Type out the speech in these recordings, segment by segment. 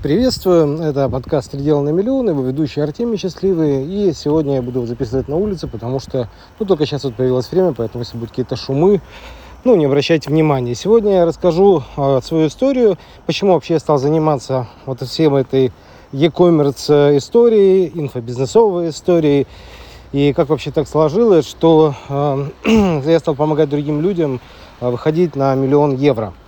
Приветствую, это подкаст «Три на миллион», его ведущий Артемий Счастливый. И сегодня я буду записывать на улице, потому что, ну, только сейчас вот появилось время, поэтому если будут какие-то шумы, ну, не обращайте внимания. Сегодня я расскажу э, свою историю, почему вообще я стал заниматься вот всем этой e-commerce историей, инфобизнесовой историей, и как вообще так сложилось, что э, я стал помогать другим людям э, выходить на миллион евро – а,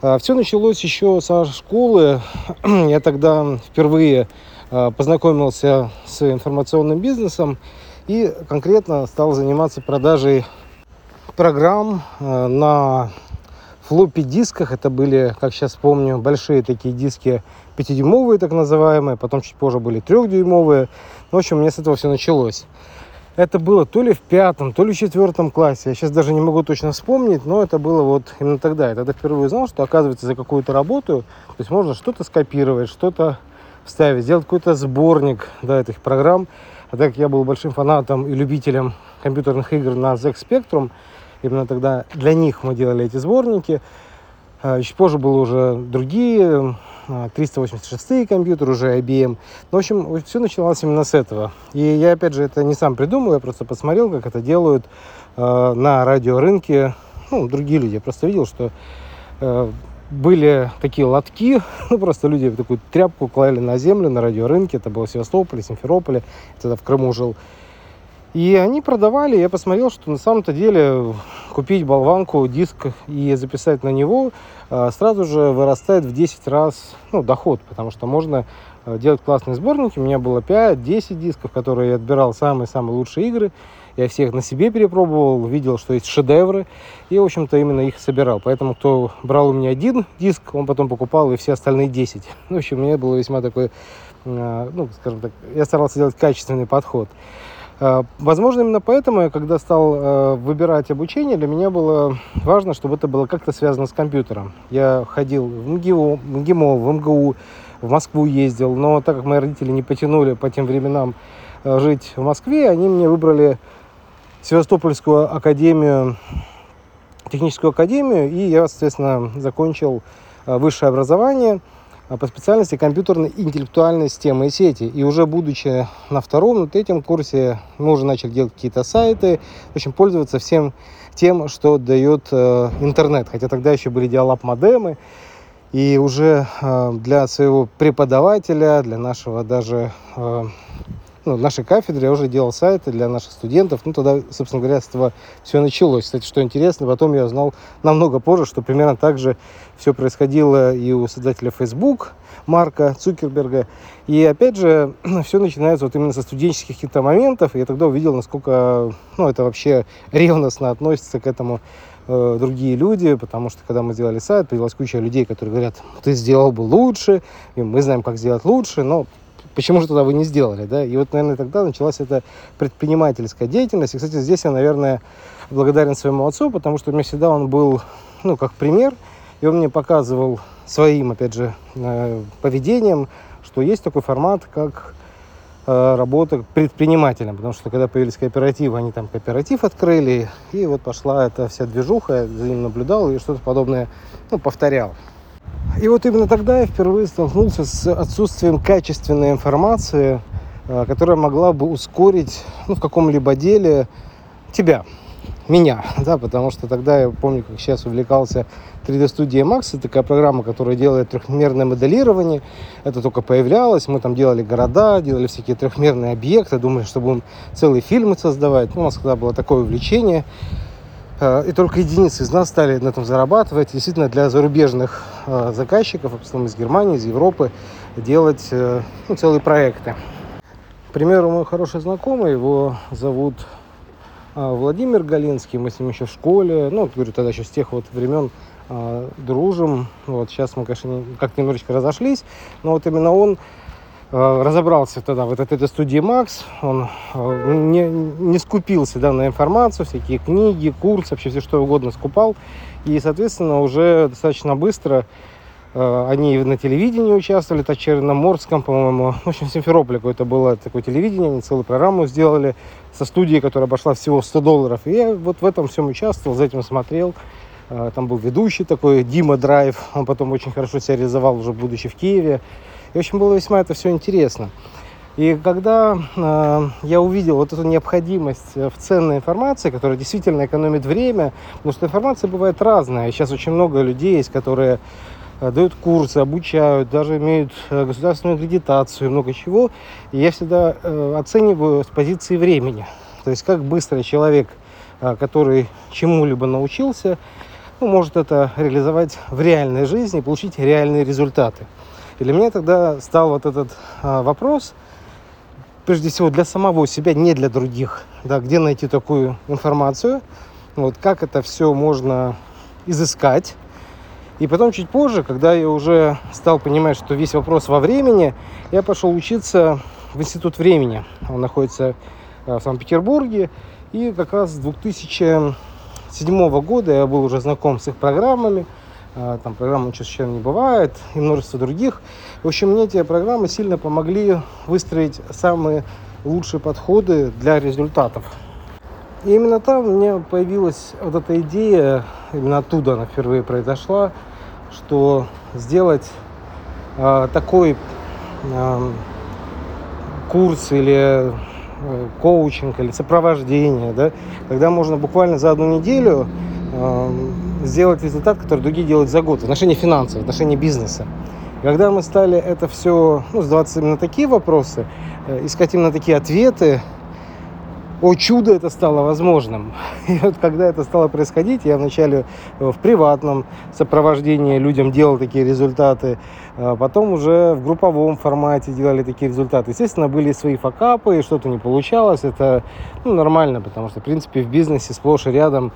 Все началось еще со школы. Я тогда впервые а, познакомился с информационным бизнесом и конкретно стал заниматься продажей программ а, на флоппи дисках. Это были, как сейчас помню, большие такие диски 5-дюймовые, так называемые. Потом чуть позже были 3-дюймовые. В общем, у меня с этого все началось. Это было то ли в пятом, то ли в четвертом классе. Я сейчас даже не могу точно вспомнить, но это было вот именно тогда. Я тогда впервые узнал, что оказывается за какую-то работу, то есть можно что-то скопировать, что-то вставить, сделать какой-то сборник да, этих программ. А так как я был большим фанатом и любителем компьютерных игр на ZX Spectrum, именно тогда для них мы делали эти сборники. А, чуть позже было уже другие 386 компьютер, уже IBM. Ну, в общем, все началось именно с этого. И я, опять же, это не сам придумал, я просто посмотрел, как это делают э, на радиорынке ну, другие люди. Я просто видел, что э, были такие лотки, ну, просто люди такую тряпку клали на землю на радиорынке, это было в Севастополе, Симферополе, я тогда в Крыму жил. И они продавали, я посмотрел, что на самом-то деле купить болванку, диск и записать на него а, сразу же вырастает в 10 раз ну, доход, потому что можно а, делать классные сборники. У меня было 5-10 дисков, которые я отбирал самые-самые лучшие игры. Я всех на себе перепробовал, видел, что есть шедевры, и, в общем-то, именно их собирал. Поэтому, кто брал у меня один диск, он потом покупал и все остальные 10. Ну, в общем, у меня был весьма такой, а, ну, скажем так, я старался делать качественный подход. Э, возможно, именно поэтому я, когда стал э, выбирать обучение, для меня было важно, чтобы это было как-то связано с компьютером. Я ходил в МГИМО, МГИМО, в МГУ, в Москву ездил, но так как мои родители не потянули по тем временам э, жить в Москве, они мне выбрали Севастопольскую академию, техническую академию, и я, соответственно, закончил высшее образование – а по специальности компьютерные интеллектуальные системы и сети. И уже будучи на втором, на третьем курсе, мы уже начали делать какие-то сайты, в общем, пользоваться всем тем, что дает э, интернет. Хотя тогда еще были диалаб-модемы, и уже э, для своего преподавателя, для нашего даже э, ну, нашей кафедре я уже делал сайты для наших студентов. Ну, тогда, собственно говоря, с этого все началось. Кстати, что интересно, потом я узнал намного позже, что примерно так же все происходило и у создателя Facebook, Марка Цукерберга. И опять же, все начинается вот именно со студенческих каких-то моментов. И я тогда увидел, насколько ну, это вообще ревностно относится к этому э, другие люди, потому что когда мы сделали сайт, появилась куча людей, которые говорят, ты сделал бы лучше, и мы знаем, как сделать лучше, но почему же тогда вы не сделали, да? И вот, наверное, тогда началась эта предпринимательская деятельность. И, кстати, здесь я, наверное, благодарен своему отцу, потому что у меня всегда он был, ну, как пример, и он мне показывал своим, опять же, э, поведением, что есть такой формат, как э, работа предпринимателем, потому что когда появились кооперативы, они там кооператив открыли, и вот пошла эта вся движуха, я за ним наблюдал и что-то подобное, ну, повторял. И вот именно тогда я впервые столкнулся с отсутствием качественной информации, э, которая могла бы ускорить ну, в каком-либо деле тебя, меня, да, потому что тогда я помню, как сейчас увлекался 3D студия Max, это такая программа, которая делает трехмерное моделирование, это только появлялось, мы там делали города, делали всякие трехмерные объекты, думали, что будем целые фильмы создавать, ну, у нас тогда было такое увлечение, и только единицы из нас стали на этом зарабатывать. Действительно, для зарубежных э, заказчиков, в основном из Германии, из Европы, делать э, ну, целые проекты. К примеру, мой хороший знакомый, его зовут Владимир Галинский, мы с ним еще в школе, ну, говорю, тогда еще с тех вот времен дружим. Вот сейчас мы, конечно, как-то немножечко разошлись, но вот именно он Э, разобрался тогда в этой, этой студии Макс, он э, не, не скупился да, на информацию, всякие книги, курсы, вообще все что угодно скупал. И, соответственно, уже достаточно быстро э, они на телевидении участвовали, на Черноморском, по-моему, в общем, в Симферополе какое-то было такое телевидение, они целую программу сделали со студией, которая обошла всего 100 долларов. И я вот в этом всем участвовал, за этим смотрел. Там был ведущий такой, Дима Драйв, он потом очень хорошо себя реализовал уже будучи в Киеве. И, в общем, было весьма это все интересно. И когда э, я увидел вот эту необходимость в ценной информации, которая действительно экономит время, потому что информация бывает разная. Сейчас очень много людей есть, которые э, дают курсы, обучают, даже имеют э, государственную аккредитацию, много чего. И я всегда э, оцениваю с позиции времени. То есть как быстро человек, э, который чему-либо научился, ну, может это реализовать в реальной жизни, получить реальные результаты. И для меня тогда стал вот этот а, вопрос, прежде всего для самого себя, не для других, да, где найти такую информацию, вот, как это все можно изыскать. И потом чуть позже, когда я уже стал понимать, что весь вопрос во времени, я пошел учиться в Институт времени. Он находится а, в Санкт-Петербурге. И как раз с 2000 2007 года я был уже знаком с их программами. А, там программа «Ничего не бывает» и множество других. В общем, мне эти программы сильно помогли выстроить самые лучшие подходы для результатов. И именно там у меня появилась вот эта идея, именно оттуда она впервые произошла, что сделать э, такой э, курс или коучинг или сопровождение, да, когда можно буквально за одну неделю э, сделать результат, который другие делают за год в отношении финансов, в отношении бизнеса. когда мы стали это все, ну, задаваться именно такие вопросы, э, искать именно такие ответы, о чудо это стало возможным. И вот когда это стало происходить, я вначале в приватном сопровождении людям делал такие результаты, а потом уже в групповом формате делали такие результаты. Естественно, были свои факапы, что-то не получалось, это ну, нормально, потому что, в принципе, в бизнесе сплошь и рядом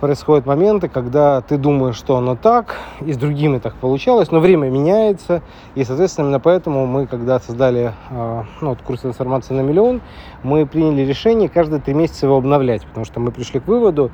происходят моменты, когда ты думаешь, что оно так, и с другими так получалось, но время меняется, и, соответственно, именно поэтому мы, когда создали а, ну, вот, курс информации на миллион, мы приняли решение каждые три месяца его обновлять, потому что мы пришли к выводу,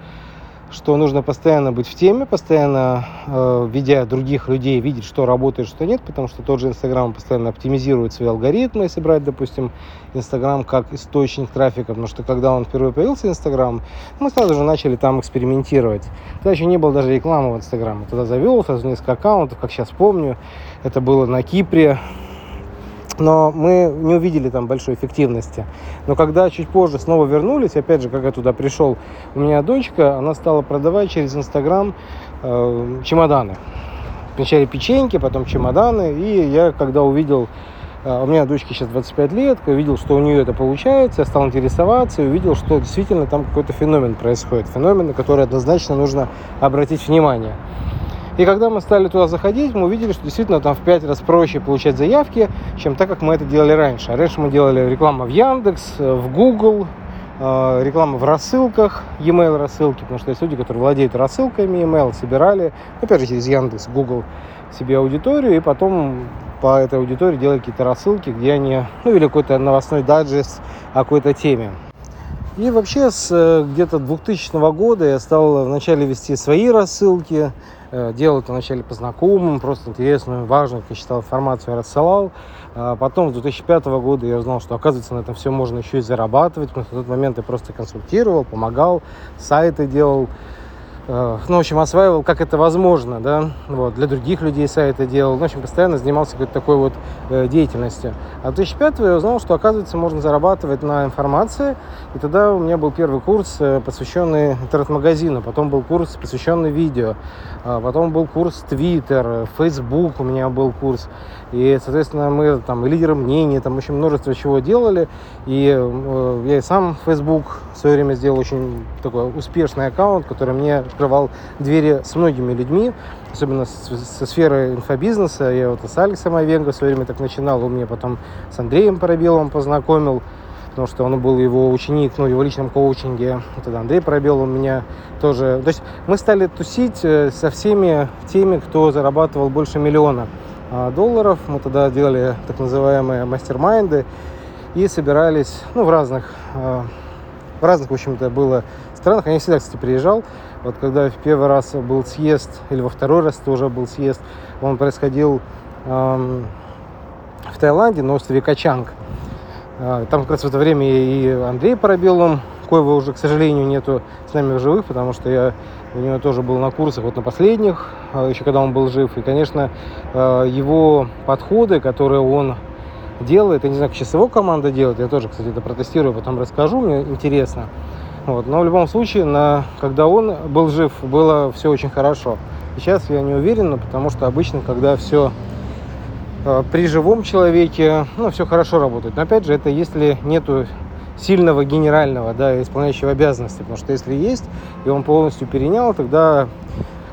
что нужно постоянно быть в теме, постоянно, э, видя других людей, видеть, что работает, что нет, потому что тот же Инстаграм постоянно оптимизирует свои алгоритмы, если брать, допустим, Инстаграм как источник трафика, потому что когда он впервые появился, Инстаграм, мы сразу же начали там экспериментировать. Тогда еще не было даже рекламы в Инстаграме. Тогда завел сразу несколько аккаунтов, как сейчас помню. Это было на Кипре, но мы не увидели там большой эффективности. Но когда чуть позже снова вернулись, опять же, как я туда пришел, у меня дочка, она стала продавать через Инстаграм э, чемоданы. Вначале печеньки, потом чемоданы. И я, когда увидел, э, у меня дочке сейчас 25 лет, увидел, что у нее это получается, я стал интересоваться и увидел, что действительно там какой-то феномен происходит. Феномен, на который однозначно нужно обратить внимание. И когда мы стали туда заходить, мы увидели, что действительно там в 5 раз проще получать заявки, чем так, как мы это делали раньше. А раньше мы делали рекламу в Яндекс, в Google, э, реклама в рассылках, e-mail рассылки, потому что есть люди, которые владеют рассылками e-mail, собирали, опять же, через Яндекс, Google себе аудиторию, и потом по этой аудитории делали какие-то рассылки, где они, ну, или какой-то новостной даджест о какой-то теме. И вообще с э, где-то 2000 года я стал вначале вести свои рассылки, Э, делал это вначале по знакомым, просто интересную, важную, как я считал, информацию я рассылал. А потом, с 2005 года я узнал, что, оказывается, на этом все можно еще и зарабатывать. Потому в тот момент я просто консультировал, помогал, сайты делал. Э, ну, в общем, осваивал, как это возможно, да, вот, для других людей сайты делал, ну, в общем, постоянно занимался какой-то такой вот э, деятельностью. А в 2005 я узнал, что, оказывается, можно зарабатывать на информации, и тогда у меня был первый курс, э, посвященный интернет-магазину, потом был курс, посвященный видео, а потом был курс Twitter, Facebook у меня был курс, и, соответственно, мы там лидеры мнений, там очень множество чего делали, и э, я и сам Facebook в свое время сделал очень такой успешный аккаунт, который мне открывал двери с многими людьми, особенно со сферы инфобизнеса. Я вот с Алексом Овенго в свое время так начинал, он меня потом с Андреем Парабеловым познакомил, потому что он был его ученик, ну, его личном коучинге. Тогда Андрей Пробел у меня тоже... То есть мы стали тусить э, со всеми теми, кто зарабатывал больше миллиона а, долларов. Мы тогда делали так называемые мастер-майнды и собирались ну, в разных, а, в разных, в общем-то, было странах. Я всегда, кстати, приезжал. Вот когда в первый раз был съезд, или во второй раз тоже был съезд, он происходил эм, в Таиланде, на острове Качанг. Э, там как раз в это время и Андрей Парабеллум коего уже, к сожалению, нету с нами в живых, потому что я у него тоже был на курсах вот на последних, а, еще когда он был жив. И, конечно, а, его подходы, которые он делает, я не знаю, как сейчас его команда делает, я тоже, кстати, это протестирую, потом расскажу, мне интересно. Вот. Но в любом случае, на, когда он был жив, было все очень хорошо. Сейчас я не уверен, потому что обычно, когда все э, при живом человеке, ну, все хорошо работает. Но опять же, это если нету сильного генерального, да, исполняющего обязанности. Потому что если есть, и он полностью перенял, тогда,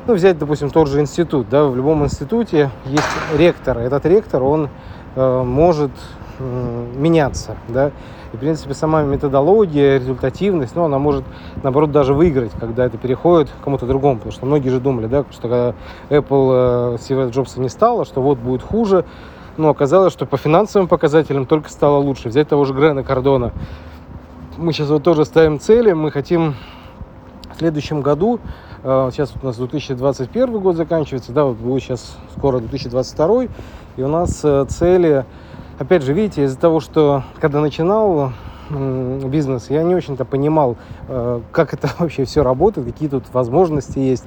ну, взять, допустим, тот же институт, да, в любом институте есть ректор. Этот ректор, он э, может меняться, да. И, в принципе, сама методология, результативность, ну, она может, наоборот, даже выиграть, когда это переходит кому-то другому. Потому что многие же думали, да, что когда Apple э, Стива Джобса не стало, что вот будет хуже, но оказалось, что по финансовым показателям только стало лучше. Взять того же Грена Кардона мы сейчас вот тоже ставим цели. Мы хотим в следующем году, э, сейчас у нас 2021 год заканчивается, да, вот будет сейчас скоро 2022, и у нас э, цели, опять же, видите, из-за того, что когда начинал бизнес, я не очень-то понимал, э, как это вообще все работает, какие тут возможности есть.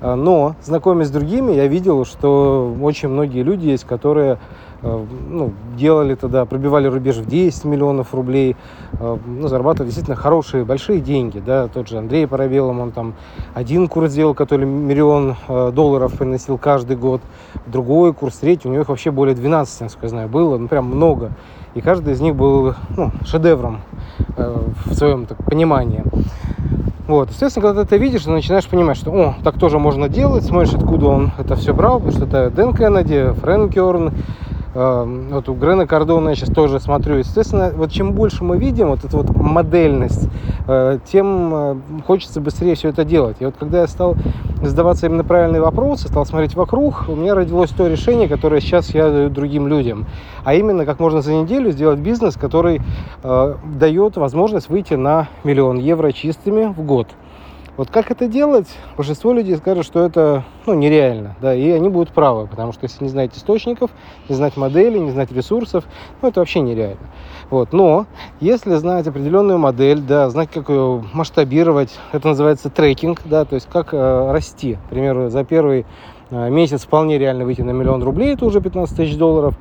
Но, знакомясь с другими, я видел, что очень многие люди есть, которые Э, ну, делали тогда, пробивали рубеж в 10 миллионов рублей, э, ну, зарабатывали действительно хорошие, большие деньги, да, тот же Андрей Парабелом, он там один курс сделал, который миллион э, долларов приносил каждый год, другой курс, третий, у него их вообще более 12, насколько я знаю, было, ну, прям много, и каждый из них был, ну, шедевром в своем так, понимании. Вот, естественно, когда ты это видишь, ты начинаешь понимать, что, о, так тоже можно делать, смотришь, откуда он это все брал, потому что это Дэн Кеннеди, Фрэнк Эм, вот у Грена Кардона я сейчас тоже смотрю. Естественно, вот чем больше мы видим вот эту вот модельность, э, тем э, хочется быстрее все это делать. И вот когда я стал задаваться именно правильные вопросы, стал смотреть вокруг, у меня родилось то решение, которое сейчас я даю другим людям. А именно, как можно за неделю сделать бизнес, который э, дает возможность выйти на миллион евро чистыми в год. Вот как это делать, большинство людей скажут, что это ну, нереально, да, и они будут правы, потому что если не знать источников, не знать моделей, не знать ресурсов, ну, это вообще нереально. Вот. Но если знать определенную модель, да, знать, как ее масштабировать, это называется трекинг, да, то есть как э, расти. К примеру, за первый э, месяц вполне реально выйти на миллион рублей, это уже 15 тысяч долларов.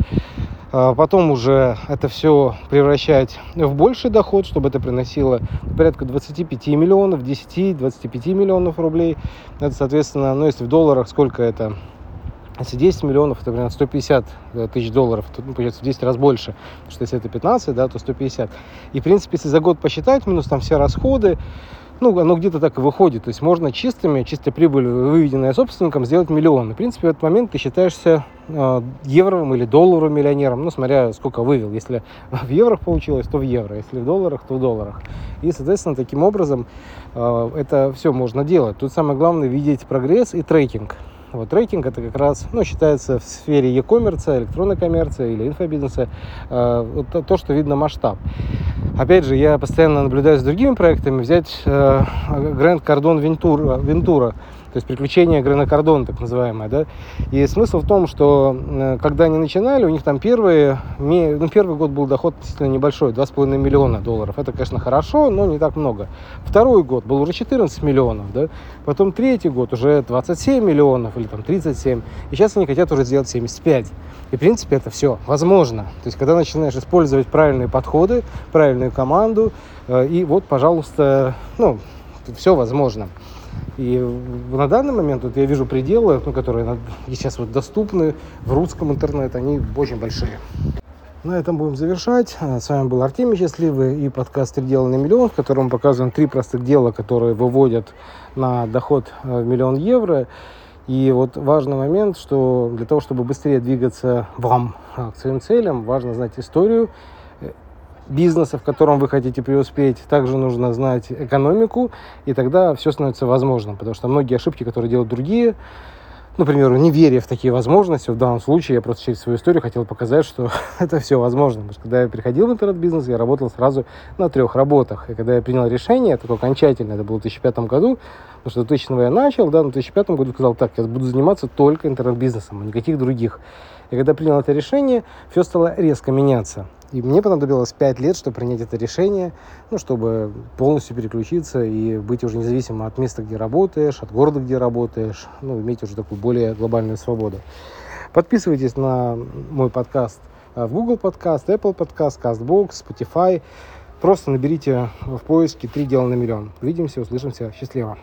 А потом уже это все превращать в больший доход, чтобы это приносило порядка 25 миллионов, 10-25 миллионов рублей. Это, соответственно, ну, если в долларах, сколько это? Если 10 миллионов, это примерно 150 э, тысяч долларов, то ну, получается в 10 раз больше. Потому что если это 15, да, то 150. И, в принципе, если за год посчитать, минус там все расходы, ну, оно где-то так и выходит. То есть можно чистыми, чистой прибылью, выведенная собственником, сделать миллион. В принципе, в этот момент ты считаешься э, евровым или долларовым миллионером, ну, смотря сколько вывел. Если в еврох получилось, то в евро. Если в долларах, то в долларах. И, соответственно, таким образом э, это все можно делать. Тут самое главное видеть прогресс и трекинг. Вот трекинг это как раз, ну, считается в сфере e-commerce, электронной коммерции или инфобизнеса, э, вот то, что видно масштаб. Опять же, я постоянно наблюдаю за другими проектами. Взять э, Grand Cardon Ventura, Ventura то есть приключения Грена Кардона, так называемое, да. И смысл в том, что э, когда они начинали, у них там первые, ну, первый год был доход действительно небольшой, 2,5 миллиона долларов. Это, конечно, хорошо, но не так много. Второй год был уже 14 миллионов, да. Потом третий год уже 27 миллионов или там 37. И сейчас они хотят уже сделать 75. И, в принципе, это все возможно. То есть, когда начинаешь использовать правильные подходы, правильную команду, э, и вот, пожалуйста, ну, все возможно. И на данный момент вот я вижу пределы, ну, которые сейчас вот доступны в русском интернете, они очень большие. На этом будем завершать. С вами был Артемий Счастливый и подкаст «Три дела на миллион», в котором мы показываем три простых дела, которые выводят на доход э, в миллион евро. И вот важный момент, что для того, чтобы быстрее двигаться вам к своим целям, важно знать историю бизнеса, в котором вы хотите преуспеть, также нужно знать экономику, и тогда все становится возможным, потому что многие ошибки, которые делают другие, например, не веря в такие возможности, в данном случае я просто через свою историю хотел показать, что это все возможно. Потому что когда я приходил в интернет-бизнес, я работал сразу на трех работах. И когда я принял решение, такое окончательное, это было в 2005 году, потому что в 2000 я начал, да, в 2005 году сказал, так, я буду заниматься только интернет-бизнесом, а никаких других. И когда принял это решение, все стало резко меняться. И мне понадобилось 5 лет, чтобы принять это решение, ну, чтобы полностью переключиться и быть уже независимым от места, где работаешь, от города, где работаешь, ну, иметь уже такую более глобальную свободу. Подписывайтесь на мой подкаст в Google Podcast, Apple Podcast, CastBox, Spotify. Просто наберите в поиске «Три дела на миллион». Увидимся, услышимся. Счастливо!